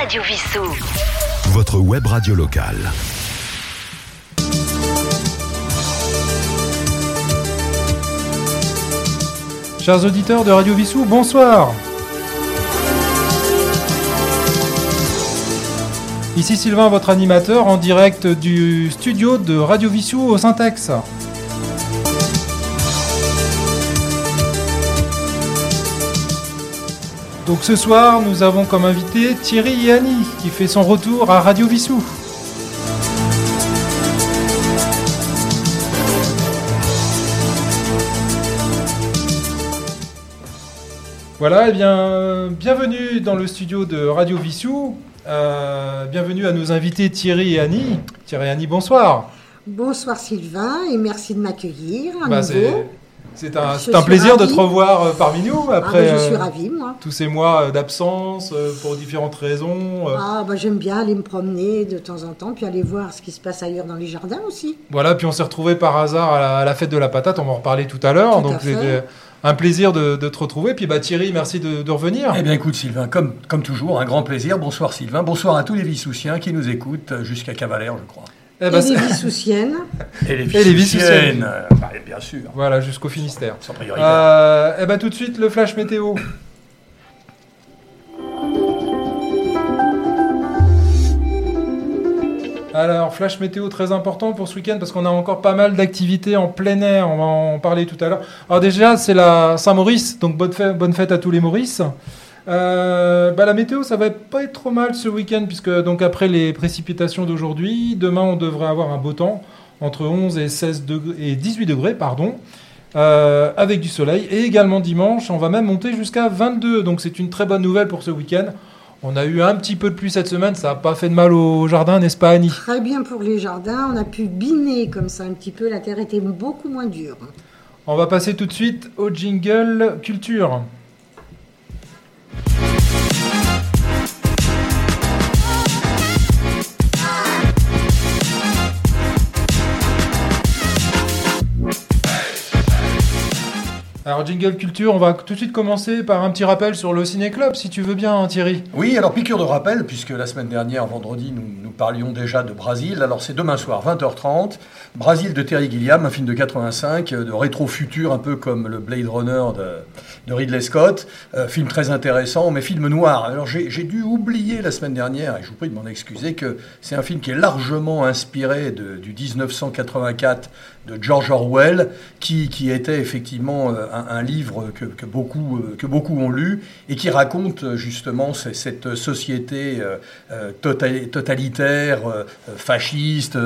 Radio Vissou. Votre web radio locale. Chers auditeurs de Radio Vissou, bonsoir. Ici Sylvain, votre animateur, en direct du studio de Radio Vissou au Syntex. Donc ce soir, nous avons comme invité Thierry Yanni, qui fait son retour à Radio Vissou. Voilà, eh bien, bienvenue dans le studio de Radio Vissou. Euh, bienvenue à nos invités Thierry et Annie. Thierry et Annie, bonsoir. Bonsoir Sylvain et merci de m'accueillir Bah. C'est un, suis plaisir de te revoir euh, parmi nous Ah, après bah, je suis euh, ravie moi. tous ces mois euh, d'absence pour différentes raisons. Ah bah j'aime bien aller me promener de temps en temps puis aller voir ce qui se passe ailleurs dans les jardins aussi. Voilà, puis on s'est retrouvés par hasard à la, à la fête de la patate, on va en reparler tout à l'heure. Donc c'était un plaisir de, de te retrouver. Puis bah, Thierry, merci de, de revenir. Eh bien écoute Sylvain, comme, comme toujours, un grand plaisir. Bonsoir Sylvain, bonsoir à tous les Vissoussiens qui nous écoutent jusqu'à Cavalère, je crois. Eh Et bah, les. Et les Et les Vissoussiennes. Bah, bien sûr, Voilà, jusqu'au Finistère. sans priorité. Euh, eh ben tout de suite le flash météo. Alors, flash météo très important pour ce week-end parce qu'on a encore pas mal d'activités en plein air. On va en parler tout à l'heure. Alors déjà, c'est la Saint-Maurice, donc bonne fête, bonne fête à tous les Maurice. Euh, bah, la météo, ça va pas être trop mal ce week-end puisque donc après les précipitations d'aujourd'hui, demain on devrait avoir un beau temps entre 11 et 16 degrés et 18 degrés, pardon. Euh, avec du soleil. Et également dimanche, on va même monter jusqu'à 22. Donc c'est une très bonne nouvelle pour ce week-end. On a eu un petit peu de pluie cette semaine, ça n'a pas fait de mal au jardin, n'est-ce pas Annie? Très bien pour les jardins. On a pu biner comme ça un petit peu. La terre était beaucoup moins dure. On va passer tout de suite au jingle culture. Bye. Alors jingle culture, on va tout de suite commencer par un petit rappel sur le Ciné Club, si tu veux bien hein, Thierry. Oui, alors piqûre de rappel, puisque la semaine dernière, vendredi, nous, parlions déjà de Brésil. Alors c'est demain soir, 20h30. Brésil de Terry Gilliam, un film de 85, euh, de rétro-futur, un peu comme le Blade Runner de, Ridley Scott. Euh, film très intéressant, mais film noir. Alors j'ai dû oublier la semaine dernière, et je vous prie de m'en excuser, que c'est un film qui est largement inspiré du 1984 de George Orwell, qui, qui était effectivement euh, un, livre que, beaucoup, euh, que beaucoup ont lu et qui raconte euh, justement ce- cette société totali- totalitaire, fasciste,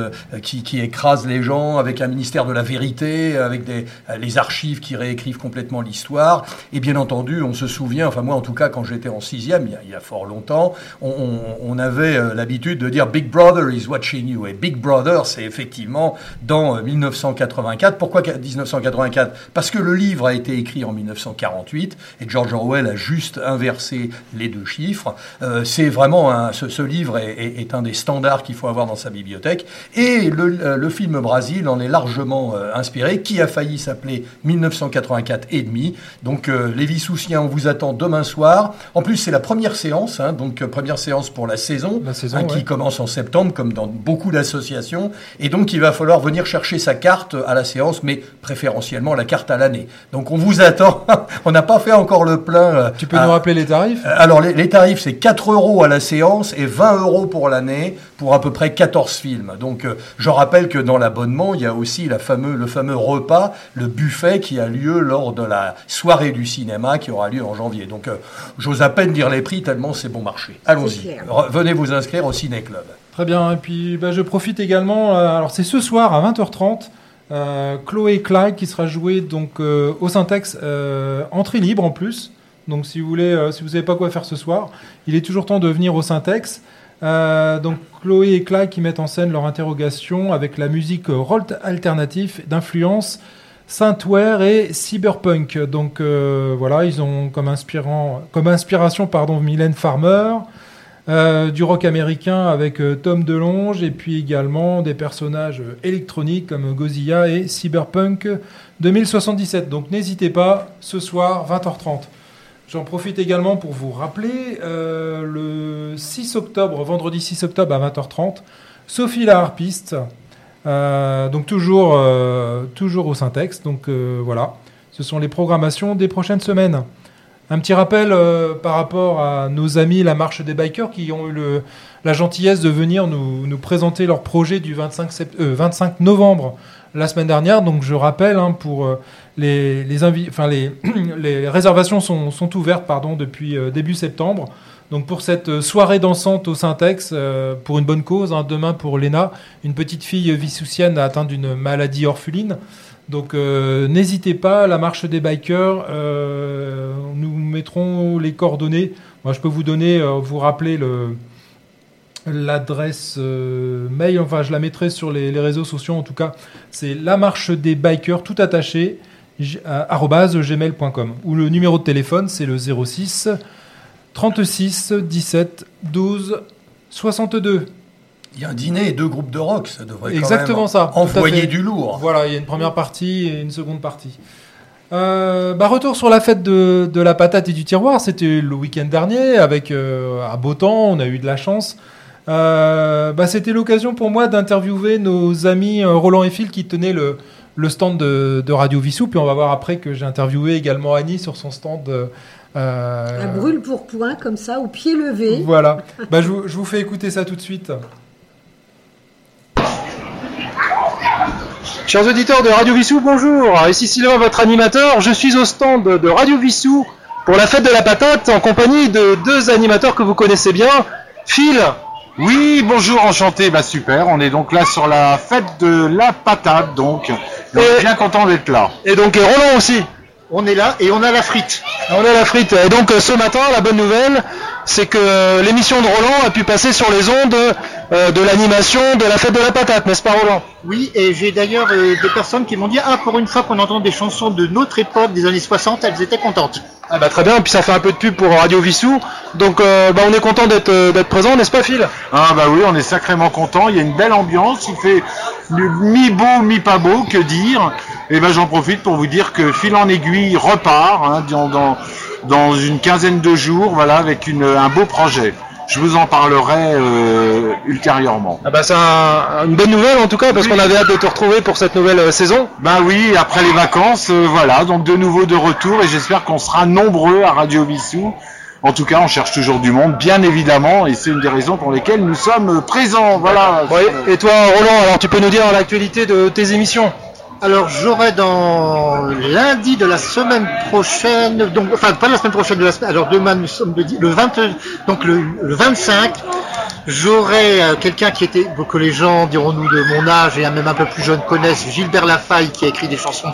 qui, qui écrase les gens avec un ministère de la vérité, avec des, les archives qui réécrivent complètement l'histoire. Et bien entendu, on se souvient, enfin moi en tout cas quand j'étais en sixième, il y a, il y a fort longtemps, on, avait l'habitude de dire Big Brother is watching you. Et Big Brother, c'est effectivement dans euh, 1984. Pourquoi 1984 Parce que le livre a été écrit en 1948 et George Orwell a juste inversé les deux chiffres. Euh, c'est vraiment un- ce, ce livre est, est- est un des standards qu'il faut avoir dans sa bibliothèque. Et le, euh, le film Brasil en est largement euh, inspiré, qui a failli s'appeler 1984 et demi? Donc euh, les Vissoussiens, on vous attend demain soir. En plus, c'est la première séance, hein, donc première séance pour la saison, La saison, hein, qui commence en septembre, comme dans beaucoup d'associations. Et donc, il va falloir venir chercher sa carte à la séance, mais préférentiellement la carte à l'année. Donc, on vous attend. on n'a pas fait encore le plein. euh, Tu peux à- nous rappeler les tarifs? Euh, Alors, les, les tarifs, c'est 4 euros à la séance et 20 euros pour l'année pour à peu près 14 films. Donc, euh, je rappelle que dans l'abonnement, il y a aussi la fameux, le fameux repas, le buffet qui a lieu lors de la soirée du cinéma qui aura lieu en janvier. Donc, euh, j'ose à peine dire les prix tellement c'est bon marché. Allons-y. Venez vous inscrire au Ciné Club. Très bien, et puis bah, je profite également, euh, alors c'est ce soir à 20h30, euh, Chloé Clyde qui sera jouée donc, euh, au Syntex, euh, entrée libre en plus. Donc si vous voulez, euh, si vous savez pas quoi faire ce soir, il est toujours temps de venir au Syntex. Euh, donc Chloé et Clyde qui mettent en scène leur interrogation avec la musique rock alternatif d'influence synthware et cyberpunk. Donc voilà, ils ont comme, inspirant, comme inspiration pardon, Mylène Farmer, euh, du rock américain avec euh, Tom DeLonge et puis également des personnages euh, électroniques comme Gozilla et Cyberpunk 2077. Donc n'hésitez pas, ce soir 20h30. J'en profite également pour vous rappeler le 6 6 octobre, vendredi 6 octobre à 20h30. Sophie la harpiste, donc toujours, toujours au Syntex. Donc voilà, ce sont les programmations des prochaines semaines. Un petit rappel euh, par rapport à nos amis La Marche des Bikers qui ont eu la gentillesse de venir nous, présenter leur projet du 25, sept- euh, 25 novembre la semaine dernière. Donc je rappelle, hein, pour euh, les, réservations sont, ouvertes depuis début septembre. Donc pour cette soirée dansante au Syntex, pour une bonne cause, hein, demain pour Léna, une petite fille vissoussienne atteinte d'une maladie orpheline. Donc euh, n'hésitez pas, la marche des bikers, euh, nous mettrons les coordonnées. Moi je peux vous donner, euh, vous rappeler le l'adresse mail, enfin je la mettrai sur les, les réseaux sociaux en tout cas, c'est la marche des bikers tout attaché gmail.com ou le numéro de téléphone c'est le 06 36 17 12 62. Il y a un dîner et deux groupes de rock, ça devrait quand Exactement même ça, à envoyer du lourd. Voilà, il y a une première partie et une seconde partie. Euh, bah, retour sur la fête de, de la patate et du tiroir. C'était le week-end dernier avec euh, à beau temps. On a eu de la chance. Euh, bah, C'était l'occasion pour moi d'interviewer nos amis euh, Roland et Phil qui tenaient le, le stand de, de Radio Vissou. Puis on va voir après que j'ai interviewé également Annie sur son stand. euh, Un brûle pour point comme ça, au pied levé. Voilà. Bah, je, je vous fais écouter ça tout de suite. Chers auditeurs de Radio Vissou, bonjour. Ici Sylvain, votre animateur. Je suis au stand de Radio Vissou pour la fête de la patate en compagnie de deux animateurs que vous connaissez bien. Phil, Oui, bonjour, enchanté, bah super, on est donc là sur la fête de la patate, donc, donc Et- bien content d'être là. et donc et Roland aussi. On est là et on a la frite. On a la frite. Et donc euh, ce matin, la bonne nouvelle, c'est que euh, l'émission de Roland a pu passer sur les ondes euh, de l'animation de la fête de la patate, n'est-ce pas Roland? Oui, et j'ai d'ailleurs euh, des personnes qui m'ont dit Ah, pour une fois qu'on entend des chansons de notre époque, des années 60, elles étaient contentes. Ah bah très bien, et puis ça fait un peu de pub pour Radio Vissou. Donc euh, bah, on est content d'être euh, d'être présent, n'est-ce pas Phil? Ah bah oui, on est sacrément content, il y a une belle ambiance, il fait du mi-beau, mi-pas beau, que dire? Et ben j'en profite pour vous dire que Fil en aiguille repart hein, dans, dans, dans une quinzaine de jours, voilà, avec une, un beau projet. Je vous en parlerai euh, ultérieurement. Ah bah c'est un- une bonne nouvelle en tout cas parce Oui. qu'on avait hâte de te retrouver pour cette nouvelle euh, saison. Ben oui, après les vacances, euh, voilà, donc de nouveau de retour et j'espère qu'on sera nombreux à Radio Vissou. En tout cas, on cherche toujours du monde, bien évidemment, et c'est une des raisons pour lesquelles nous sommes présents. Voilà. Ouais, et toi Roland, alors tu peux nous dire l'actualité de tes émissions? Alors j'aurai dans lundi de la semaine prochaine, donc enfin pas la semaine prochaine de la semaine, alors demain nous sommes le, dix- le 20, donc le, le 25, j'aurai euh, quelqu'un qui était, que les gens dirons-nous de mon âge et même un peu plus jeune connaissent, Gilbert Lafaille qui a écrit des chansons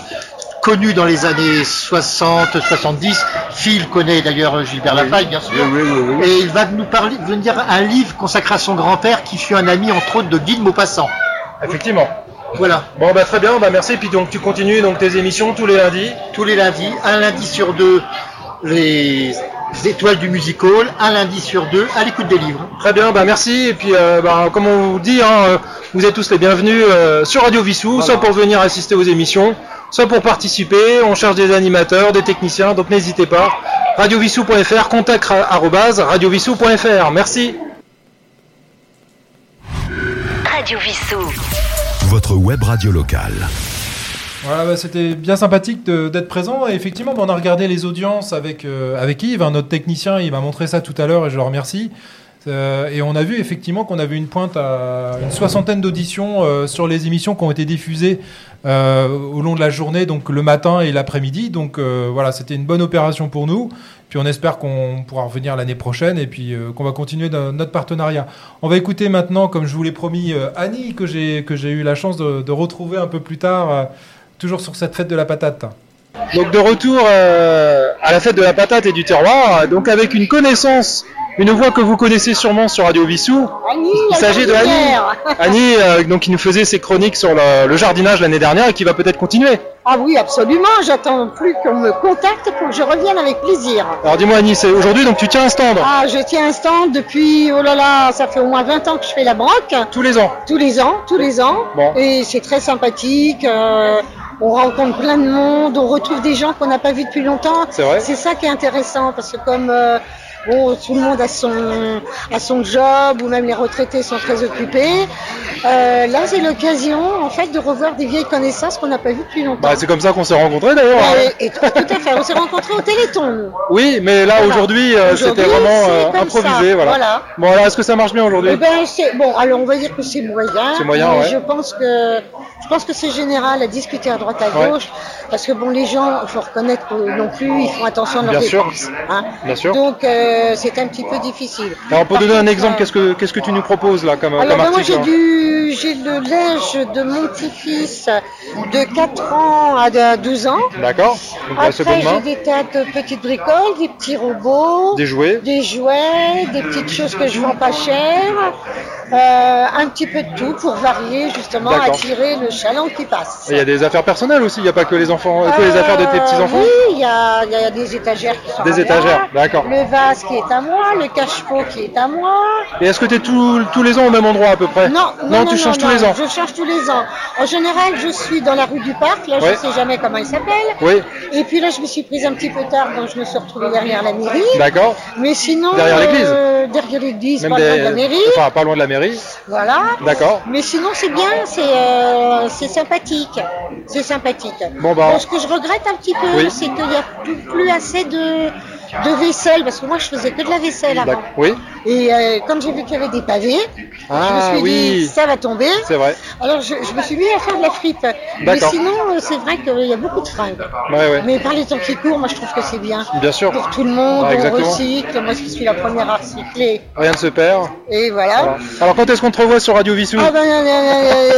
connues dans les années 60, 70. Phil connaît d'ailleurs Gilbert Lafaille bien sûr. Oui, oui, oui, oui. Et il va nous parler, venir un livre consacré à son grand-père qui fut un ami entre autres de Guy de Maupassant. Effectivement. Voilà. Bon bah très bien, bah merci. Puis donc tu continues donc tes émissions tous les lundis? tous les lundis, un lundi sur deux, les étoiles du music hall, un lundi sur deux, à l'écoute des livres. Très bien, bah merci. Et puis euh, bah, comme on vous dit, hein, euh, vous êtes tous les bienvenus euh, sur Radio Vissou, soit pour venir assister aux émissions, soit pour participer. On cherche des animateurs, des techniciens, donc n'hésitez pas. Radiovissou.fr, contact ra- arobase radiovissou.fr. Merci. Radio Vissou. Votre web radio locale. Voilà, bah, c'était bien sympathique d'être présent. Et effectivement, bah, on a regardé les audiences avec, euh, avec Yves, hein, notre technicien. Il m'a montré ça tout à l'heure et je le remercie. Euh, et on a vu effectivement qu'on avait une pointe à une soixantaine d'auditions euh, sur les émissions qui ont été diffusées au long de la journée, donc le matin et l'après-midi. Donc voilà, c'était une bonne opération pour nous. Puis on espère qu'on pourra revenir l'année prochaine et puis euh, qu'on va continuer notre partenariat. On va écouter maintenant, comme je vous l'ai promis, euh, Annie, que j'ai eu la chance de, de retrouver un peu plus tard, euh, toujours sur cette fête de la patate. Donc de retour euh, à la fête de la patate et du terroir, donc avec une connaissance, une voix que vous connaissez sûrement sur Radio Vissou. Il s'agit de Annie. Annie, euh, donc qui nous faisait ses chroniques sur le, le jardinage l'année dernière et qui va peut-être continuer. Ah oui, absolument. J'attends plus qu'on me contacte pour que je revienne avec plaisir. Alors dis-moi Annie, c'est aujourd'hui donc tu tiens un stand Ah, je tiens un stand depuis, oh là là, ça fait au moins 20 ans que je fais la broc. tous les ans. Tous les ans, tous les ans. Bon. Et c'est très sympathique. euh, on rencontre plein de monde, on retrouve des gens qu'on n'a pas vus depuis longtemps. C'est vrai. C'est ça qui est intéressant parce que comme euh, bon, tout le monde a son, a son job, ou même les retraités sont très occupés. Euh, là, c'est l'occasion, en fait, de revoir des vieilles connaissances qu'on n'a pas vues depuis longtemps. Bah, c'est comme ça qu'on s'est rencontrés d'ailleurs. hein. Et, et tout à fait, on s'est rencontrés au Téléthon. Oui, mais là Voilà. aujourd'hui, euh, c'était vraiment euh, improvisé. Voilà. voilà. Bon, alors est-ce que ça marche bien aujourd'hui? Eh ben, c'est bon. Alors, on va dire que c'est moyen. C'est moyen, ouais. Je pense que je pense que c'est général à discuter à droite à Ouais. Parce que bon, les gens, il faut reconnaître que non plus, ils font attention à leurs Bien sûr. hein. Bien sûr. Donc, euh, c'est un petit peu difficile. Alors pour Par donner un exemple, qu'est-ce que qu'est-ce que tu nous proposes là comme, alors comme ben, moi j'ai hein du j'ai le linge de mon petit-fils de 4 ans à de- 12 ans. D'accord. Après j'ai des tas de petites bricoles, des petits robots, des jouets. des jouets, des petites choses que je vends pas cher, euh, un petit peu de tout pour varier justement, attirer le chaland qui passe. Il y a des affaires personnelles aussi. Il n'y a pas que les enfants, que les affaires de tes petits enfants. Oui, il y a, il y a des étagères qui sont Des à étagères, d'accord. Le vase qui est à moi, le cache-pot qui est à moi. Et est-ce que tu es tous tous les ans au même endroit à peu près Non, non, non, tu changes tous non, les ans. Je change tous les ans. En général, je suis dans la rue du Parc. Là, je sais jamais comment il s'appelle. Oui, Et puis là, je me suis prise un petit peu tard, donc je me suis retrouvée derrière la mairie. d'accord. Mais sinon, Derrière l'église euh, derrière l'église, pas loin de la mairie. enfin pas loin de la mairie. Voilà. D'accord. Mais sinon, c'est bien, c'est euh, c'est sympathique. C'est sympathique. Bon, bah. Ce que je regrette un petit peu, Oui. c'est qu'il n'y a plus, plus assez de, de vaisselle, parce que moi, je faisais que de la vaisselle avant. Oui. Et euh, comme j'ai vu qu'il y avait des pavés, Ah, je me suis oui. dit, ça va tomber. C'est vrai. Alors, je, je me suis mis à faire de la frite. Mais sinon, euh, c'est vrai qu'il y a beaucoup de fringues. Ouais, ouais. Mais par les temps qui courent, moi, je trouve que c'est bien. Bien sûr. Pour tout le monde, Ah, on recycle. Moi, je suis la première à recycler. Rien ne se perd. Et voilà. Alors quand est-ce qu'on te revoit sur Radio Vissou Ah ben, euh,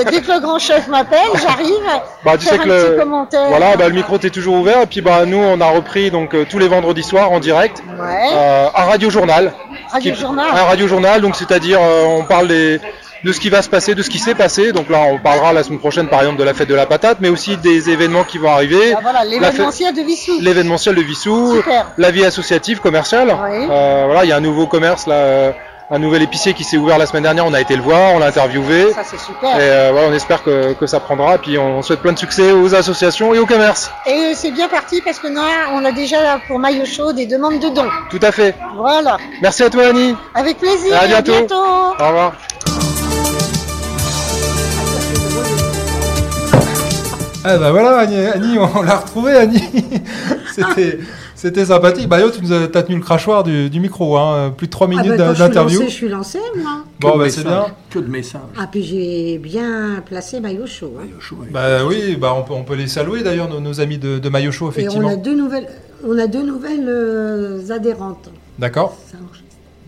euh, dès que le grand chef m'appelle, j'arrive. Bah tu sais que un le petit commentaire. voilà bah, le micro t'est toujours ouvert et puis bah nous on a repris donc tous les vendredis soirs en direct Ouais. euh, un radio journal. Radio Journal. Radio journal donc c'est-à-dire euh, on parle des de ce qui va se passer, de ce qui s'est passé. Donc là, on parlera la semaine prochaine, par exemple, de la fête de la patate, mais aussi des événements qui vont arriver. Ah, voilà, l'événementiel de Vissou. l'événementiel de Vissou, Super. la vie associative, commerciale. Oui. Euh, voilà, il y a un nouveau commerce là, euh, un nouvel épicier qui s'est ouvert la semaine dernière. On a été le voir, on l'a interviewé. Ça, c'est super. Et euh, voilà, on espère que, que ça prendra. Puis on souhaite plein de succès aux associations et au commerce. Et c'est bien parti parce que nous, on a déjà pour Maillot Chaud des demandes de dons. Tout à fait. Voilà. Merci à toi, Annie. Avec plaisir. À bientôt. Au revoir. Ah bah voilà Annie, Annie, on l'a retrouvé Annie. C'était c'était sympathique. Bah yo, tu nous as tenu le crachoir du, du micro, hein. plus de 3 Ah minutes ben, quand d'interview. Je suis lancée, je suis lancée, moi. Bon bah c'est bien. Que de messages. Ah, puis j'ai bien placé maillot chaud. hein. Bah oui, bah on peut, on peut les saluer d'ailleurs nos, nos amis de, de Maillot Chaud Et on effectivement. a deux nouvelles, on a deux nouvelles euh, adhérentes. D'accord. Ça.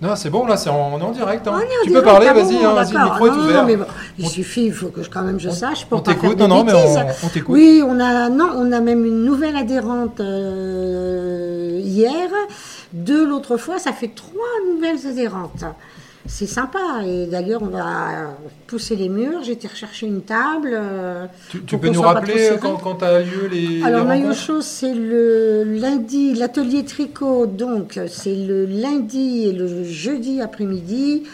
Non, c'est bon là, c'est en, on est en direct. hein. On est en tu direct, peux parler, ah bon, vas-y, hein, vas-y, le micro est Non, ouvert. non, mais bon, il suffit, il faut que je, quand même je sache pour on pas faire t'écoute, de non, non, mais on- t'écoute. Oui, on a, non, on a même une nouvelle adhérente euh, hier. Deux l'autre fois, ça fait trois nouvelles adhérentes. C'est sympa. Et d'ailleurs, on va pousser les murs. J'ai été rechercher une table. euh, Tu, peux nous rappeler quand, quand a lieu les, Alors, Maillot Chaud, c'est le lundi, l'atelier tricot, donc c'est le lundi et le jeudi après-midi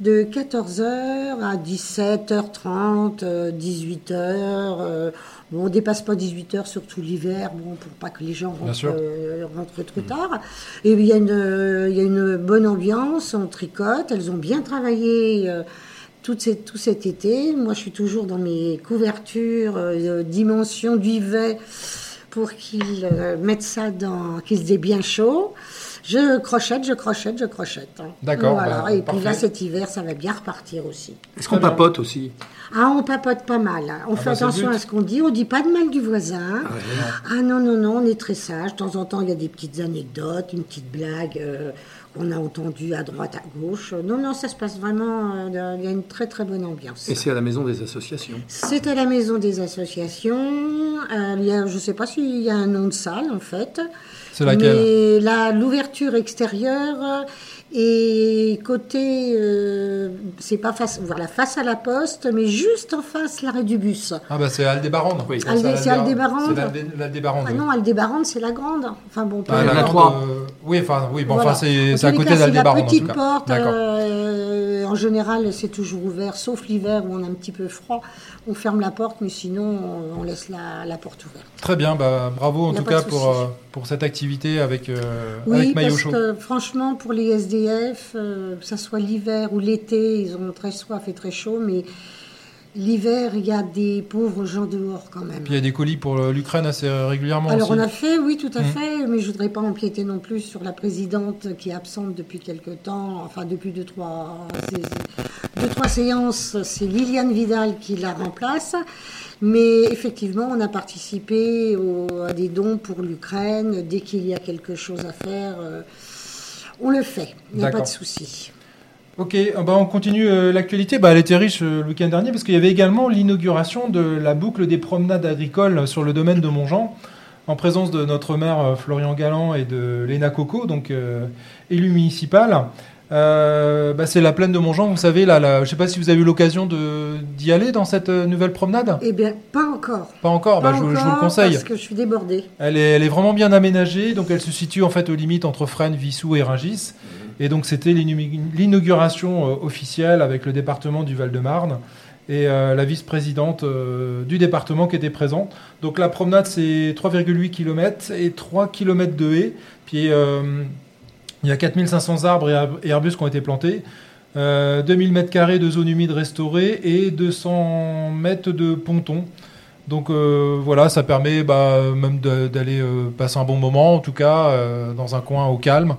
de 14h à 17h30, euh, 18h. Euh, bon, on dépasse pas 18h, surtout l'hiver, bon, pour pas que les gens rentrent, euh, rentrent trop tard. Et il y, a une, euh, il y a une bonne ambiance, on tricote, elles ont bien travaillé. euh, tout, cet- tout cet été, moi je suis toujours dans mes couvertures, euh, dimension duvet, pour qu'ils euh, mettent ça dans, qu'ils se dé bien chaud. Je crochette, je crochette, je crochette. hein. D'accord, Voilà. bah, Et puis là, cet hiver, ça va bien repartir aussi. Est-ce qu'on papote aussi? Ah, on papote pas mal. hein. On Ah fait bah, attention à ce qu'on dit. On dit pas de mal du voisin. Ah non, non, non, on est très sage. De temps en temps, il y a des petites anecdotes, une petite blague euh, qu'on a entendue à droite, à gauche. Non, non, ça se passe vraiment. euh, il y a une très, très bonne ambiance. Et c'est à la maison des associations. C'est à la maison des associations. Euh, il y a- je ne sais pas s'il y a un nom de salle, en fait. C'est laquelle Mais là, l'ouverture extérieure Et côté, euh, c'est pas face, voilà, face à la poste, mais juste en face l'arrêt du bus. Ah bah c'est Aldébaran. Oui. Aldé- c'est Aldébaran. C'est l'Aldé- l'Aldébaran. Ah oui. non, Aldébaran, c'est la grande. Enfin bon, Ah, la grande, euh, oui, enfin, oui, bon, Voilà. enfin, c'est En c'est à côté cas, c'est. La en petite tout cas. porte, euh, en général, c'est toujours ouvert, sauf l'hiver où on a un petit peu froid. On ferme la porte, mais sinon, on, on laisse la, la porte ouverte. Très bien, bah, bravo en tout cas pour, euh, pour cette activité avec, euh, Oui, avec Maillot parce Chaud. que franchement, pour les SDF, euh, que ce soit l'hiver ou l'été, ils ont très soif et très chaud, mais l'hiver, il y a des pauvres gens dehors quand même. Puis il y a des colis pour euh, l'Ukraine assez régulièrement Alors aussi. on a fait, oui, tout à Mhm. fait, mais je voudrais pas empiéter non plus sur la présidente qui est absente depuis quelque temps, enfin depuis deux trois, deux, trois séances, c'est Liliane Vidal qui la remplace. Mais effectivement, on a participé au- à des dons pour l'Ukraine. Dès qu'il y a quelque chose à faire, euh, on le fait. Il n'y a pas de souci. Ok, ah bah, on continue euh, l'actualité. Bah, elle était riche euh, le week-end dernier parce qu'il y avait également l'inauguration de la boucle des promenades agricoles sur le domaine de Montjean, en présence de notre maire euh, Florian Galland et de Léna Coco, donc euh, élu municipal. Euh, bah, c'est la plaine de Montjean, vous savez, là, là, je ne sais pas si vous avez eu l'occasion d'y aller dans cette euh, nouvelle promenade? Eh bien, pas encore. Pas encore, bah, je, vous- je vous le conseille. Parce que je suis débordée. Elle est, elle est vraiment bien aménagée, donc elle se situe en fait aux limites entre Fresnes, Vissou et Rungis. Et donc c'était l'inauguration euh, officielle avec le département du Val-de-Marne et euh, la vice-présidente euh, du département qui était présente. Donc la promenade c'est 3,8 km et 3 km de haies. Puis il y a 4500 arbres et ar- et arbustes qui ont été plantés. Euh, 2000 mètres carrés de zones humides restaurées et 200 mètres de pontons. Donc voilà, ça permet bah, même d'aller passer un bon moment, en tout cas, dans un coin au calme.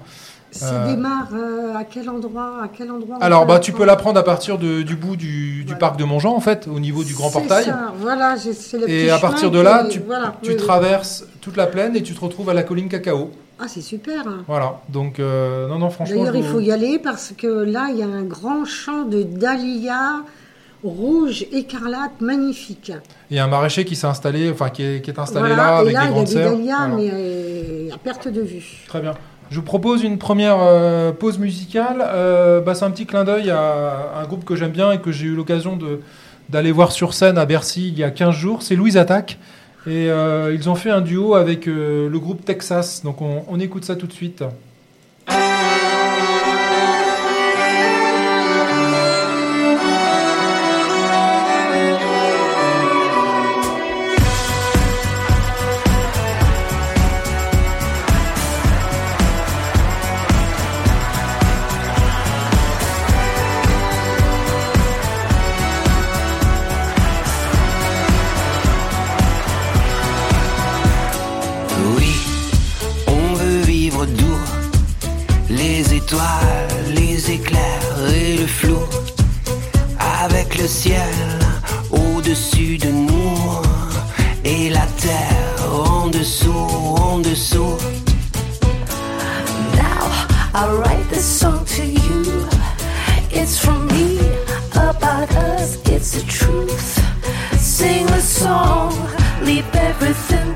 Ça Euh, démarre euh, à quel endroit À quel endroit Alors bah tu peux la prendre à partir de- du bout du, du Voilà. parc de Montjean, en fait, au niveau du grand portail. ça, voilà, c'est le Et petit à partir de là, tu, voilà, tu oui, oui. traverses toute la plaine et tu te retrouves à la colline Cacao. Ah, c'est super. hein. Voilà, donc euh, non, non, franchement... D'ailleurs, il faut y aller parce que là, il y a un grand champ de dahlia rouge écarlate magnifique. Il y a un maraîcher qui s'est installé, enfin qui est, qui est installé Voilà, là et avec là, des il y a grandes des serres. dahlias, Voilà. mais euh, à perte de vue. Très bien. Je vous propose une première euh, pause musicale. Euh, bah, c'est un petit clin d'œil à un groupe que j'aime bien et que j'ai eu l'occasion d'aller voir sur scène à Bercy il y a 15 jours. C'est Louise Attaque. Et euh, ils ont fait un duo avec le groupe Texas. Donc on, on écoute ça tout de suite. Et le flou, avec le ciel au-dessus de nous et la terre en dessous, en dessous. Now I write this song to you. It's from me about us. It's the truth. Sing a song, leave everything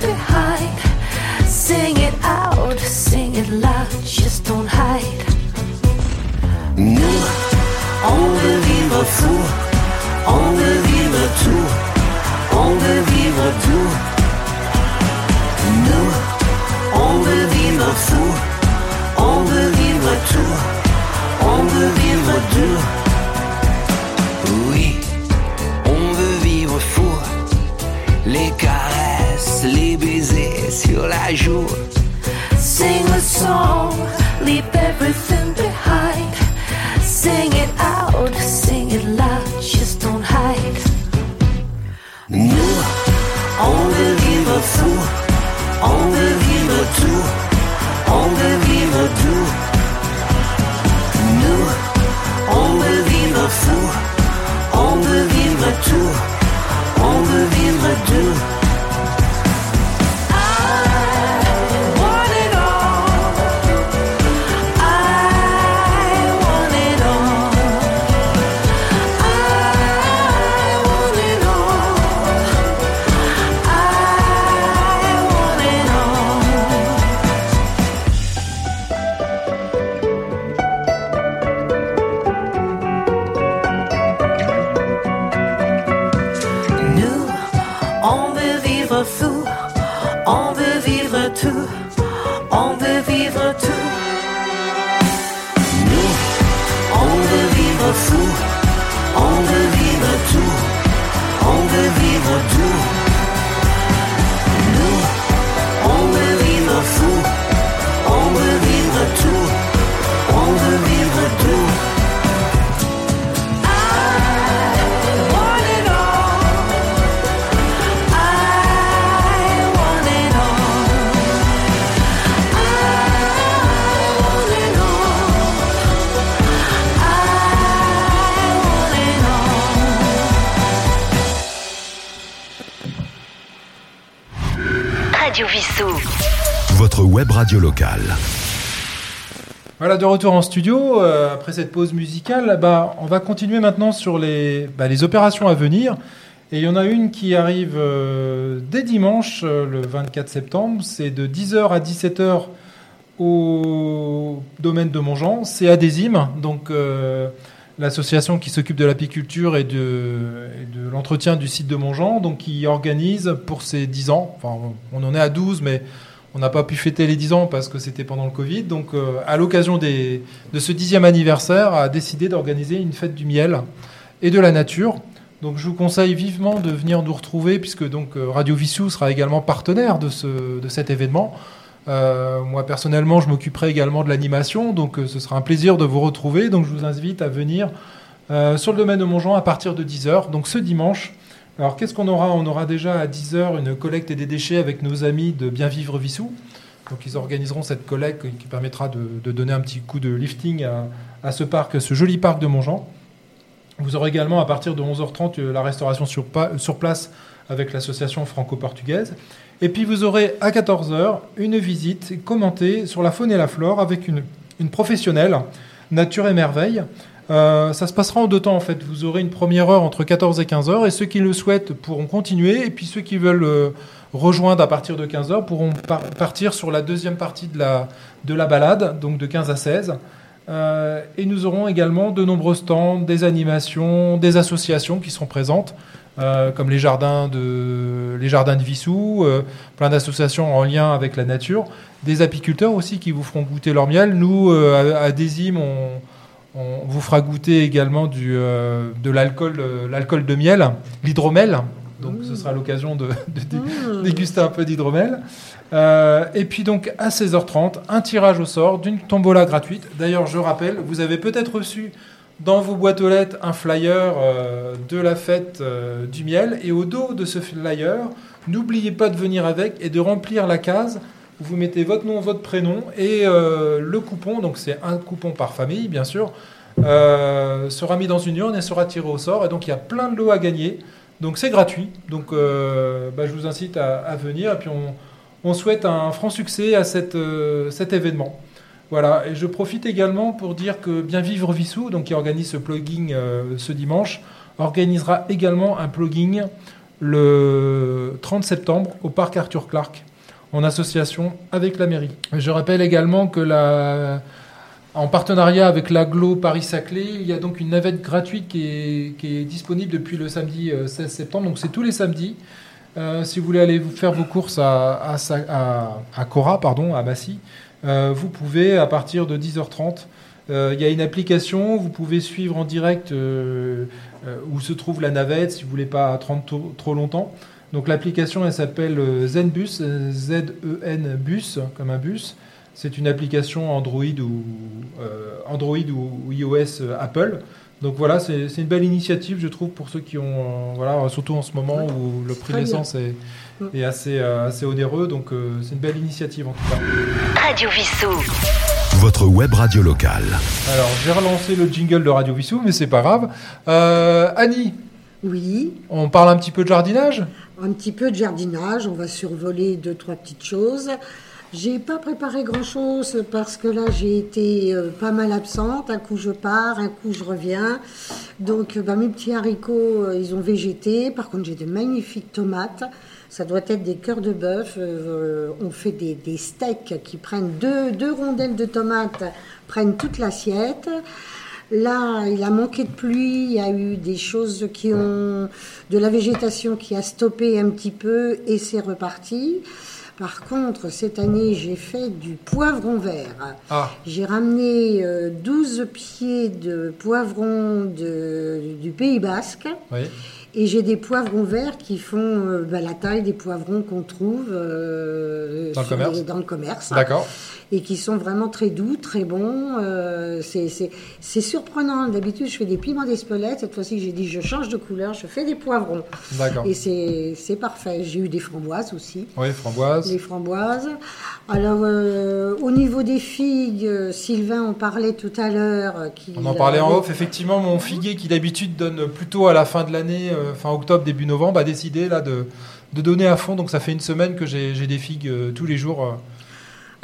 la. Sing a song, leave everything behind. Sing it out, sing it loud, just don't hide. Nous, on veut vivre fou, on veut vivre tout, on veut vivre doux. Nous, on veut vivre fou, on veut vivre Radio Vissou. Votre web radio locale. Voilà, de retour en studio, euh, après cette pause musicale, bah, on va continuer maintenant sur les, bah, les opérations à venir. Et il y en a une qui arrive euh, dès dimanche, euh, le 24 septembre. C'est de 10h à 17h au domaine de Montjean. C'est Adésime, donc euh, l'association qui s'occupe de l'apiculture et de, de l'entretien du site de Montjean, donc qui organise pour ses 10 ans. Enfin, on en est à 12, mais on n'a pas pu fêter les 10 ans parce que c'était pendant le Covid. Donc, euh, à l'occasion de ce dixième anniversaire, a décidé d'organiser une fête du miel et de la nature. Donc, je vous conseille vivement de venir nous retrouver puisque donc euh, Radio Vissou sera également partenaire de, ce, de cet événement. Euh, moi, personnellement, je m'occuperai également de l'animation. Donc, euh, ce sera un plaisir de vous retrouver. Donc, je vous invite à venir euh, sur le domaine de Montjean à partir de 10h. Donc, ce dimanche. Alors, qu'est-ce qu'on aura? On aura déjà à 10h une collecte des déchets avec nos amis de Bien Vivre Vissou. Donc, ils organiseront cette collecte qui permettra de, donner un petit coup de lifting à, ce parc, ce joli parc de Montjean. Vous aurez également à partir de 11h30 euh, la restauration sur place avec l'association franco-portugaise. Et puis vous aurez à 14h une visite commentée sur la faune et la flore avec une, une professionnelle, Nature et Merveille. Euh, ça se passera en deux temps en fait. Vous aurez une première heure entre 14 et 15 heures et ceux qui le souhaitent pourront continuer et puis ceux qui veulent euh, rejoindre à partir de 15 heures pourront par- partir sur la deuxième partie de la, de la balade, donc de 15 à 16. Euh, et nous aurons également de nombreux stands, des animations, des associations qui seront présentes, euh, comme les jardins de, les jardins de Vissou, euh, plein d'associations en lien avec la nature, des apiculteurs aussi qui vous feront goûter leur miel. Nous, euh, à, à Désim, on, on vous fera goûter également du, de l'alcool, l'alcool de miel, l'hydromel. Donc ce sera l'occasion de, de dé- déguster un peu d'hydromel. Et puis donc à 16h30, un tirage au sort d'une tombola gratuite. D'ailleurs, je rappelle, vous avez peut-être reçu dans vos boîtes aux lettres un flyer euh, de la fête euh, du miel. Et au dos de ce flyer, n'oubliez pas de venir avec et de remplir la case. où Vous mettez votre nom, votre prénom et euh, le coupon. Donc c'est un coupon par famille, bien sûr. sera mis dans une urne et sera tiré au sort. Et donc il y a plein de lots à gagner. Donc c'est gratuit. Donc bah, je vous incite à, venir. Et puis on, souhaite un franc succès à cet événement. Voilà, et je profite également pour dire que Bien Vivre Vissou, donc qui organise ce plugin euh, ce dimanche, organisera également un plugin le 30 septembre au parc Arthur Clark en association avec la mairie. Je rappelle également que la, en partenariat avec l'aglo Paris-Saclay, il y a donc une navette gratuite qui est, disponible depuis le samedi euh, 16 septembre, donc c'est tous les samedis. Euh, si vous voulez aller faire vos courses à, à, Cora, pardon, à Massy, euh, vous pouvez à partir de 10h30. Euh, Il y a une application, vous pouvez suivre en direct euh, euh, où se trouve la navette si vous voulez pas attendre trop, longtemps. Donc l'application elle s'appelle euh, Zenbus, euh, Z-E-N bus comme un bus. C'est une application Android ou euh, Android ou, iOS euh, Apple. Donc voilà, c'est une belle initiative, je trouve, pour ceux qui ont, euh, voilà, surtout en ce moment où le prix de l'essence est, est assez, euh, assez onéreux. Donc euh, c'est une belle initiative en tout cas. Radio Vissou. Votre web radio locale. Alors j'ai relancé le jingle de Radio Vissou, mais c'est pas grave. Euh, Annie, Oui, on parle un petit peu de jardinage? Un petit peu de jardinage, on va survoler deux, trois petites choses. J'ai pas préparé grand chose parce que là j'ai été euh, pas mal absente. Un coup je pars, un coup je reviens. Donc euh, bah, mes petits haricots, euh, ils ont végété. Par contre j'ai de magnifiques tomates. Ça doit être des cœurs de bœuf. On fait des, des steaks qui prennent deux, deux rondelles de tomates, prennent toute l'assiette. Là, il a manqué de pluie, il y a eu des choses qui ont. de la végétation qui a stoppé un petit peu et c'est reparti. Par contre, cette année, j'ai fait du poivron vert. Ah, J'ai ramené euh, 12 pieds de poivrons de- du Pays Basque. oui. Et j'ai des poivrons verts qui font euh, bah, la taille des poivrons qu'on trouve euh, Dans le sur commerce les- dans le commerce. D'accord. Et qui sont vraiment très doux, très bons. Euh, c'est- surprenant. D'habitude, je fais des piments d'Espelette. Cette fois-ci, j'ai dit je change de couleur, je fais des poivrons. D'accord. Et c'est parfait. J'ai eu des framboises aussi. Oui, framboise. Les framboises. Alors, euh, au niveau des figues, euh, Sylvain en parlait tout à l'heure. On en parlait en off. Effectivement, mon figuier qui d'habitude donne plutôt à la fin de l'année, euh, fin octobre, début novembre, a décidé là de, de donner à fond. Donc ça fait une semaine que j'ai des figues tous les jours.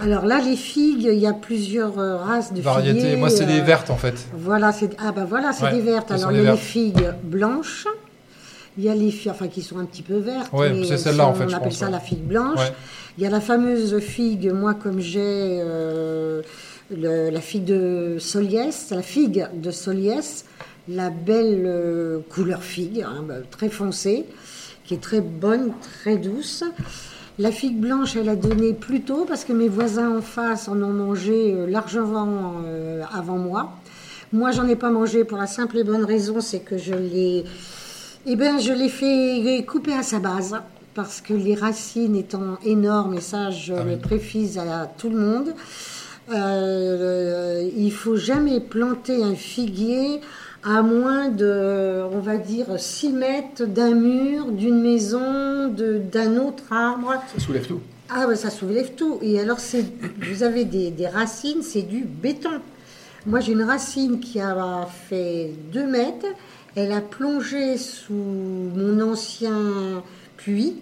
Alors là, les figues, il y a plusieurs euh, races de variétés. figuiers. Moi, c'est des euh, vertes en fait. Voilà, c'est ah bah voilà, c'est Ouais, des vertes. Alors des il y a les figues blanches. Il y a les filles, enfin qui sont un petit peu vertes. Mais c'est celle-là, en fait, On je appelle pense, ça ouais. la figue blanche. Ouais. Il y a la fameuse figue, moi comme j'ai euh, la figue de Soliès, la figue de Soliès, la belle euh, couleur figue, hein, bah, très foncée, qui est très bonne, très douce. La figue blanche, elle a donné plus tôt parce que mes voisins en face en ont mangé euh, largement euh, avant moi. Moi, j'en ai pas mangé pour la simple et bonne raison, c'est que je l'ai, eh ben, je l'ai fait couper à sa base parce que les racines étant énormes, et ça, je Ah oui. le précise à tout le monde, euh, il faut jamais planter un figuier à moins de, on va dire, 6 mètres d'un mur, d'une maison, de- d'un autre arbre. Ça soulève tout. Ah, bah, ça soulève tout. Et alors, c'est, vous avez des, des racines, c'est du béton. Moi, j'ai une racine qui a fait 2 mètres. Elle a plongé sous mon ancien puits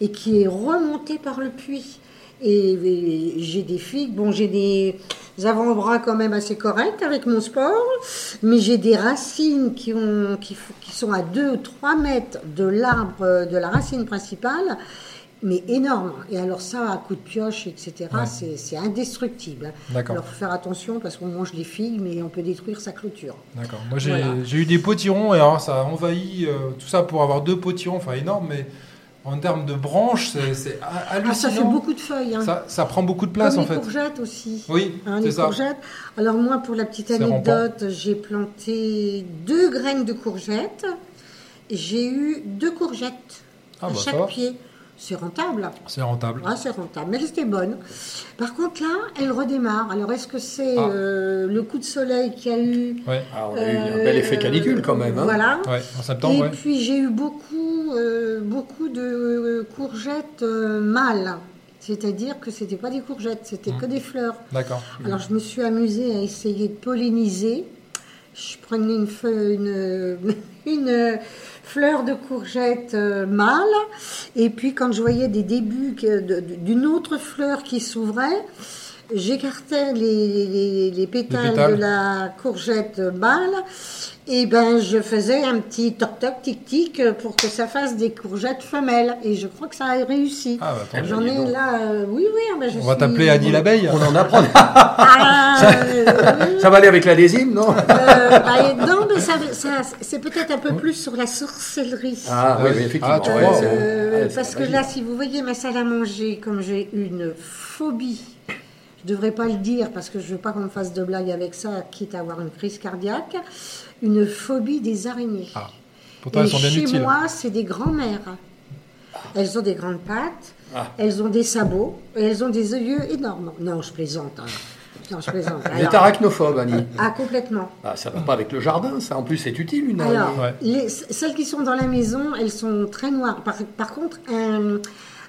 et qui est remontée par le puits. Et, et j'ai des figues, bon, j'ai des avant-bras quand même assez corrects avec mon sport, mais j'ai des racines qui, ont, qui, sont à 2 ou 3 mètres de l'arbre, de la racine principale, mais énormes. Et alors ça, à coup de pioche, etc., Ouais. c'est indestructible. D'accord. Alors, faut faire attention parce qu'on mange les figues, mais on peut détruire sa clôture. D'accord. Moi, j'ai Voilà. eu des potirons et alors ça a envahi euh, tout ça pour avoir deux potirons, enfin énorme, mais en termes de branches, c'est- ha- hallucinant. Ah, ça fait beaucoup de feuilles. Hein. Ça, ça prend beaucoup de place Comme en les fait. courgettes aussi. Oui, Hein, les ça. courgettes. Alors moi, pour la petite anecdote, j'ai planté deux graines de courgettes. et J'ai eu deux courgettes Ah, à bah, chaque va. C'est rentable. C'est rentable. Ah, c'est rentable. Mais elle était bonne. Par contre, là, elle redémarre. Alors, est-ce que c'est Ah. euh, le coup de soleil qu'il y a eu Ouais. Ah, on a eu un Euh, bel effet canicule quand même. hein. Voilà. Ouais, en septembre, Et ouais. puis j'ai eu beaucoup, euh, beaucoup de euh, courgettes euh, mâles. C'est-à-dire que c'était pas des courgettes, c'était Mmh. que des fleurs. D'accord. Alors je me suis amusée à essayer de polliniser. Je prenais une, feu- une, une fleur de courgette euh, mâle, et puis quand je voyais des débuts d'une autre fleur qui s'ouvrait, j'écartais les, les- les pétales, pétales. de la courgette mâle, et ben je faisais un petit toc-toc, tic-tic, pour que ça fasse des courgettes femelles. Et je crois que ça a réussi. Ah, bah. J'en ai donc. là, euh, oui, oui. ah, ben, je On va t'appeler Annie l'abeille. On en apprend. Ah, euh, Ça va aller avec la lésime, non? euh, bah, non, mais ça, ça- c'est peut-être un peu plus sur la sorcellerie. Ah oui, oui. mais effectivement. Ah, tu vois, Euh, ouais, parce que là, si vous voyez ma salle à manger, comme j'ai une phobie, je ne devrais pas le dire parce que je ne veux pas qu'on me fasse de blagues avec ça, quitte à avoir une crise cardiaque, une phobie des araignées. Ah. Pourtant, Et elles sont bien chez utiles. moi, c'est des grands-mères. Elles ont des grandes pattes, Ah. elles ont des sabots, et elles ont des yeux énormes. Non, je plaisante. hein. Non, je plaisante. Êtes Alors- arachnophobe, Annie. ah, complètement. Ah, ça va pas avec le jardin, ça. En plus, c'est utile, une araignée. Alors, Ouais. les- celles qui sont dans la maison, elles sont très noires. Par, par contre, un,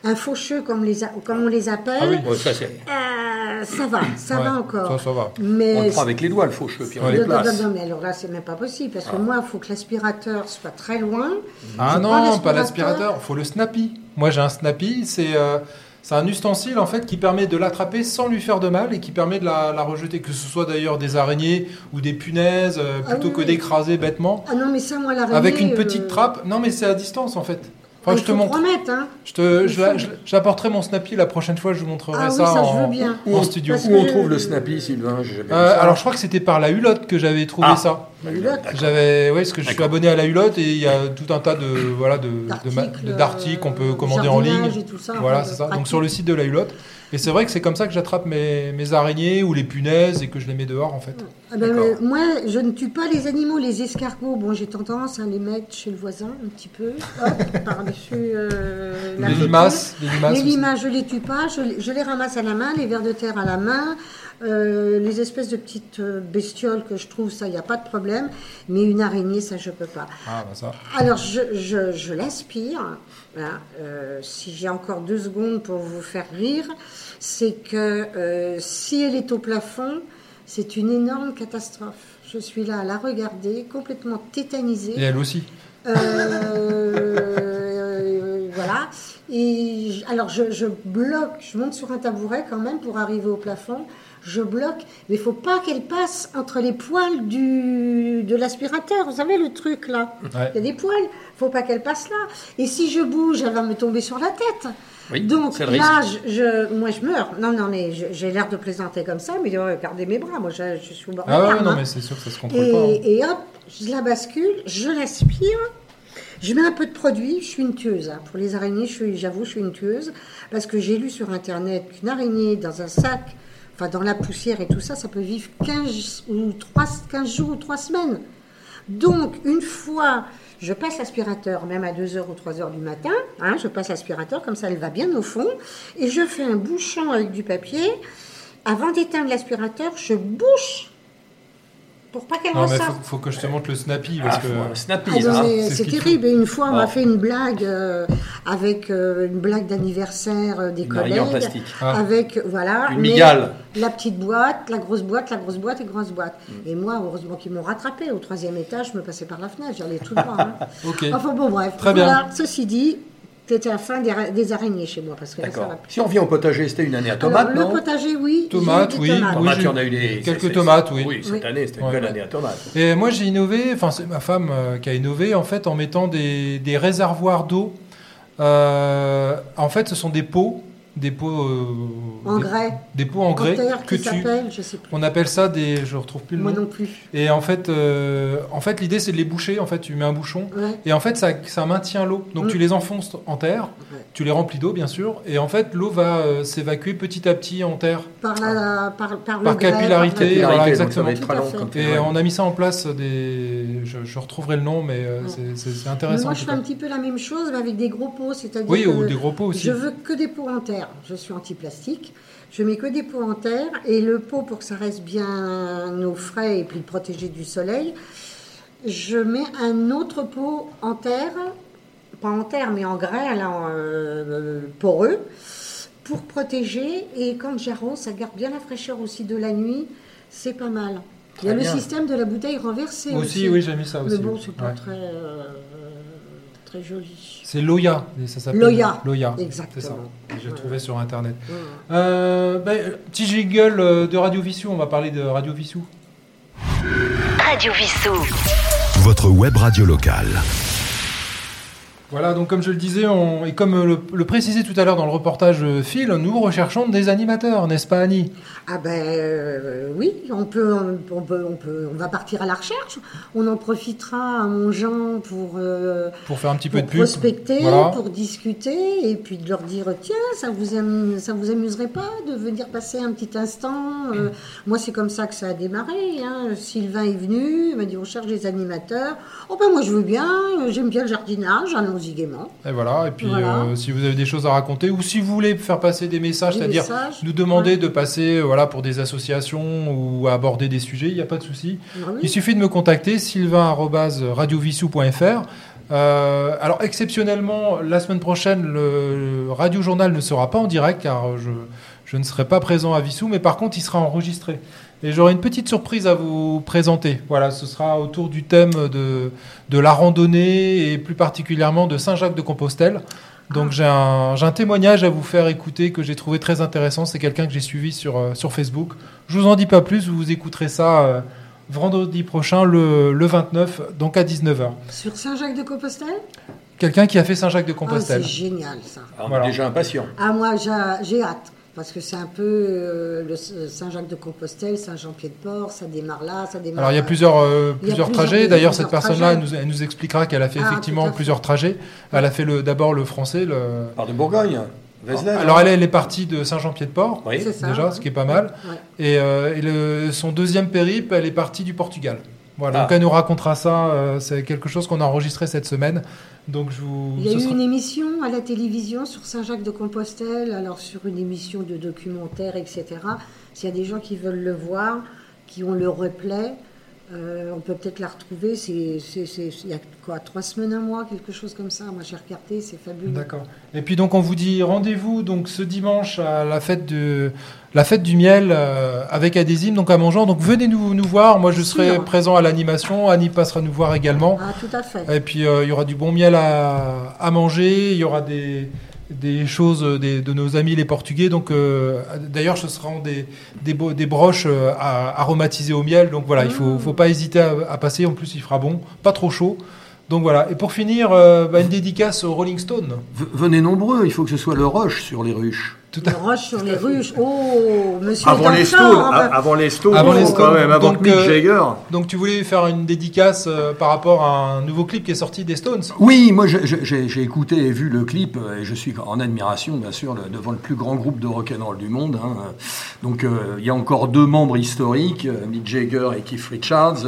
un faucheux, comme, les, a- comme on les appelle, Ah oui. Bon, ça, c'est... euh, ça va, ça Ouais, va encore. Ça, ça va. Mais On le prend avec les doigts, le faucheux, puis on Ouais. le non, mais alors là, c'est même pas possible parce que moi, il faut que l'aspirateur soit très loin. Ah non, pas l'aspirateur, faut le snappy. Moi j'ai un snappy, c'est euh, c'est un ustensile en fait qui permet de l'attraper sans lui faire de mal et qui permet de la, la rejeter, que ce soit d'ailleurs des araignées ou des punaises, euh, Ah plutôt oui, que d'écraser bêtement. Ah non, mais ça, moi, l'araignée. Avec une petite euh, trappe, non mais c'est à distance en fait. Enfin, je te montre. mètres, hein. Je te, je, faut- la- je- j'apporterai mon Snappy la prochaine fois. Je vous montrerai Ah oui, ça, en, bien. studio. Où on trouve le Snappy, Sylvain Euh, alors, je crois que c'était par la Hulotte que j'avais trouvé Ah. ça. La Hulotte. J'avais, oui, parce que je suis abonné à la Hulotte et il y a tout un tas de voilà de D'articles, de- d'articles qu'on peut euh, commander en ligne. jardinage et tout ça, voilà, c'est ça. Donc sur le site de la Hulotte. Et c'est vrai que c'est comme ça que j'attrape mes, mes araignées ou les punaises et que je les mets dehors en fait. Ah ben, D'accord. euh, moi, je ne tue pas les animaux, les escargots. Bon, j'ai tendance à les mettre chez le voisin un petit peu, par-dessus euh, la Les limaces, les limaces. Les limaces, je les tue pas, je, les- je les ramasse à la main, les vers de terre à la main, euh, les espèces de petites euh, bestioles que je trouve, ça, il n'y a pas de problème. Mais une araignée, ça, je peux pas. Ah bah ça. Alors, je, je, je l'aspire. Voilà. Euh, si j'ai encore deux secondes pour vous faire rire, c'est que euh, si elle est au plafond, c'est une énorme catastrophe. Je suis là à la regarder, complètement tétanisée. Et elle aussi. Euh, voilà. Et alors je, je bloque, je monte sur un tabouret quand même pour arriver au plafond. Je bloque, mais il faut pas qu'elle passe entre les poils du, de l'aspirateur. Vous savez le truc là Ouais. Il y a des poils. faut pas qu'elle passe là. Et si je bouge, elle va me tomber sur la tête. Oui, Donc c'est le là, risque. je, je- moi je meurs. Non, non, mais j'ai l'air de plaisanter comme ça, mais regardez mes bras. Moi, je, je suis au bord de Ah ouais, non hein. mais c'est sûr que ça se contrôle pas. hein. Et, hop, je la bascule, je l'aspire. Je mets un peu de produit, je suis une tueuse. hein. Pour les araignées, j'avoue, je suis une tueuse. Parce que j'ai lu sur Internet qu'une araignée dans un sac, enfin dans la poussière et tout ça, ça peut vivre 15, ou 3, 15 jours ou 3 semaines. Donc, une fois, je passe l'aspirateur, même à 2h ou 3h du matin, hein, je passe l'aspirateur, comme ça elle va bien au fond, et je fais un bouchon avec du papier. Avant d'éteindre l'aspirateur, je bouche pour pas qu'elle ressorte. faut, faut que je te montre le Snappy parce Ah, que. Snappy, Ah mais c'est terrible. Et une fois, on m'a Ah. fait une blague euh, avec euh, une blague d'anniversaire euh, des Une collègues. plastique. Ah. Avec, voilà. Une mais migale. La petite boîte, la grosse boîte, la grosse boîte et grosse boîte. Mm. Et moi, heureusement qu'ils m'ont rattrapé. Au troisième étage, je me passais par la fenêtre. J'allais tout droit. hein. Enfin bon, bref. Très Voilà. bien. Ceci dit, c'était la fin des, ra- des araignées chez moi. Parce que là, ça va plus. Si on vient au potager, c'était une année à tomates, Alors, non le potager, oui. Tomates, des oui. tomates. Oui, Tomates, j'ai il y en a eu des. quelques c'est- c'est- tomates, oui. Oui, cette Oui. année, c'était une Ouais, belle ouais. année à tomates. Et moi j'ai innové, enfin c'est ma femme euh, qui a innové en fait en mettant des, des réservoirs d'eau. Euh, en fait ce sont des pots, des pots euh, En des, grès. des pots en grès que qui tu. s'appelle, je sais plus. On appelle ça des, je retrouve plus le Moi nom. non plus. Et en fait, euh, en fait l'idée c'est de les boucher. En fait tu mets un bouchon Ouais. et en fait ça, ça maintient l'eau. Donc Mm. tu les enfonces en terre, Ouais. tu les remplis d'eau bien sûr, et en fait l'eau va euh, s'évacuer petit à petit en terre. Par, la, par, par, le Par grès, capillarité, par voilà, exactement. Et on a mis ça en place des. Je, je retrouverai le nom, mais euh, c'est- c'est c'est Mais intéressant. moi, je fais un petit peu la même chose, mais avec des gros pots, c'est-à-dire Oui, ou des gros pots aussi. je veux que des pots en terre. Je suis anti-plastique. Je mets que des pots en terre et le pot, pour que ça reste bien au frais et puis le protéger du soleil, je mets un autre pot en terre, pas en terre, mais en grès, là, en, euh, poreux, pour protéger. Et quand j'arrose, ça garde bien la fraîcheur aussi de la nuit. C'est pas mal. Il y a le bien. système de la bouteille renversée aussi. Aussi, oui, j'ai mis ça aussi. Mais bon, c'est pas Ouais. très, euh, très joli. C'est Loya, ça s'appelle Loya. Loya. Exactement. C'est ça. J'ai Ouais. trouvé sur internet. Ouais. Euh, ben, petit jingle euh, de Radio Vissou, on va parler de Radio Vissou. Radio Vissou. Votre web radio locale. Voilà, donc comme je le disais, on, et comme le, le précisait tout à l'heure dans le reportage euh, Phil, nous recherchons des animateurs, n'est-ce pas Annie? Ah ben euh, oui, on peut, on peut, on peut, on va partir à la recherche. On en profitera à Montjean pour euh, Pour faire un petit peu de pub. prospecter, Voilà. pour discuter et puis de leur dire tiens, ça vous am- ça vous amuserait pas de venir passer un petit instant. Euh, moi c'est comme ça que ça a démarré. hein. Sylvain est venu, il m'a dit on cherche des animateurs. Oh ben moi je veux bien, j'aime bien le jardinage, gaiement. Et voilà, et puis Voilà. euh, si vous avez des choses à raconter, ou si vous voulez faire passer des messages, c'est-à-dire nous demander ouais. de passer euh, voilà, pour des associations ou à aborder des sujets, il n'y a pas de souci. Oui. Il suffit de me contacter, sylvain.radiovissou.fr. Euh, alors exceptionnellement, la semaine prochaine, le Radio Journal ne sera pas en direct car je, je ne serai pas présent à Vissou, mais par contre, il sera enregistré. Et j'aurai une petite surprise à vous présenter. Voilà, ce sera autour du thème de, de la randonnée et plus particulièrement de Saint-Jacques-de-Compostelle. Donc j'ai un, j'ai un témoignage à vous faire écouter que j'ai trouvé très intéressant. C'est quelqu'un que j'ai suivi sur, euh, sur Facebook. Je vous en dis pas plus, vous écouterez ça euh, vendredi prochain, le, le 29, donc à 19h. Sur Saint-Jacques-de-Compostelle quelqu'un qui a fait Ah, Saint-Jacques-de-Compostelle. c'est génial ça. Alors, on Voilà. déjà impatient. Ah moi j'a- j'ai hâte parce que c'est un peu euh, le Saint-Jacques-de-Compostelle, Saint-Jean-Pied-de-Port, ça démarre là, ça démarre. Alors il y a plusieurs, euh, Il y a plusieurs plusieurs- trajets. D'ailleurs, cette personne-là, elle nous, elle nous expliquera qu'elle a fait Ah, effectivement plusieurs trajets. Elle a fait le- d'abord le français. Le... Par de Bourgogne. Alors elle, est- elle est partie de Saint-Jean-Pied-de-Port, Oui. C'est ça, déjà, ouais. ce qui est pas mal. Ouais. Et, euh, et le- son deuxième périple, elle est partie du Portugal. Voilà, Ah. donc elle nous racontera ça. euh, c'est quelque chose qu'on a enregistré cette semaine. Donc je vous. Il y a eu sera- une émission à la télévision sur Saint-Jacques-de-Compostelle, alors sur une émission de documentaire, etc. S'il y a des gens qui veulent le voir, qui ont le replay, euh, on peut peut-être la retrouver. Il y a quoi, trois semaines, un mois, quelque chose comme ça. Moi j'ai regardé, c'est fabuleux. D'accord. Et puis donc on vous dit rendez-vous donc ce dimanche à la fête de la fête du miel euh, avec Adésime donc à Mangeant. Donc venez nous, nous voir. Moi je serai Sûr. présent à l'animation. Annie passera nous voir également. Ah, tout à fait. Et puis euh, il y aura du bon miel à, à manger. Il y aura des des choses euh, des- de nos amis les Portugais. Donc euh, d'ailleurs ce seront des des, beaux- des broches euh, à- aromatisées au miel. Donc voilà, il faut faut pas hésiter à, à passer. En plus il fera bon, pas trop chaud. Donc voilà. Et pour finir, euh, bah, une dédicace aux Rolling Stones. V- Venez nombreux, il faut que ce soit le rush sur les ruches. Tout Le roche sur les ruches. Oh, monsieur Avant les Stones, forme. a- avant les Stones, Avant les quand Stones. même, avant Donc, Mick euh, Jagger. Donc tu voulais faire une dédicace euh, par rapport à un nouveau clip qui est sorti des Stones. Oui, moi j'ai écouté et vu le clip euh, et je suis en admiration bien sûr le- devant le plus grand groupe de rock'n'roll du monde. hein. Donc euh, il y a encore deux membres historiques, Mick Jagger et Keith Richards.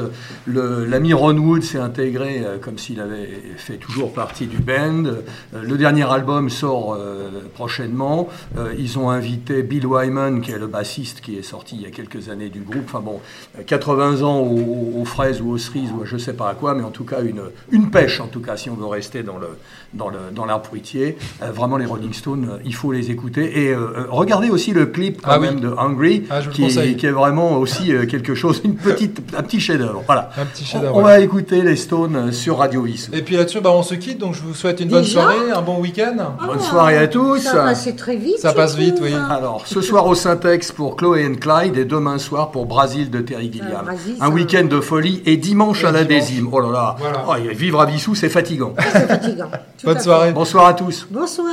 L'ami Ron Wood s'est intégré euh, comme s'il avait fait toujours partie du band. Euh, le dernier album sort euh, prochainement. Euh, ils ont invité Bill Wyman qui est le bassiste qui est sorti il y a quelques années du groupe. Enfin bon, euh, 80 ans aux, fraises ou aux cerises ou à je sais pas à quoi, mais en tout cas une, une pêche en tout cas si on veut rester dans le dans le dans l'arbre fruitier. Euh, vraiment les Rolling Stones, euh, il faut les écouter et euh, euh, regardez aussi le clip quand Ah oui. même de Hungry Ah, qui, est, qui est vraiment aussi euh, quelque chose, une petite un petit chef-d'œuvre. Voilà. Un petit On, chef-d'œuvre. on voilà. va écouter les Stones euh, sur Radio Vissou. Et puis là-dessus, bah, on se quitte. Donc je vous souhaite une bonne soirée, un bon week-end. Bonne soirée à tous. Ça va passer très vite. Ça passe vite, oui. Alors, ce soir au Syntex pour Chloé and Clyde et demain soir pour Brasil de Terry Gilliam. Ah, Brasil, un week-end de folie et dimanche Et à la dimanche. désime. Oh là là, Voilà. Oh, vivre à Vissou, c'est fatigant. C'est fatigant. Bonne soirée. Bonsoir à tous. Bonsoir.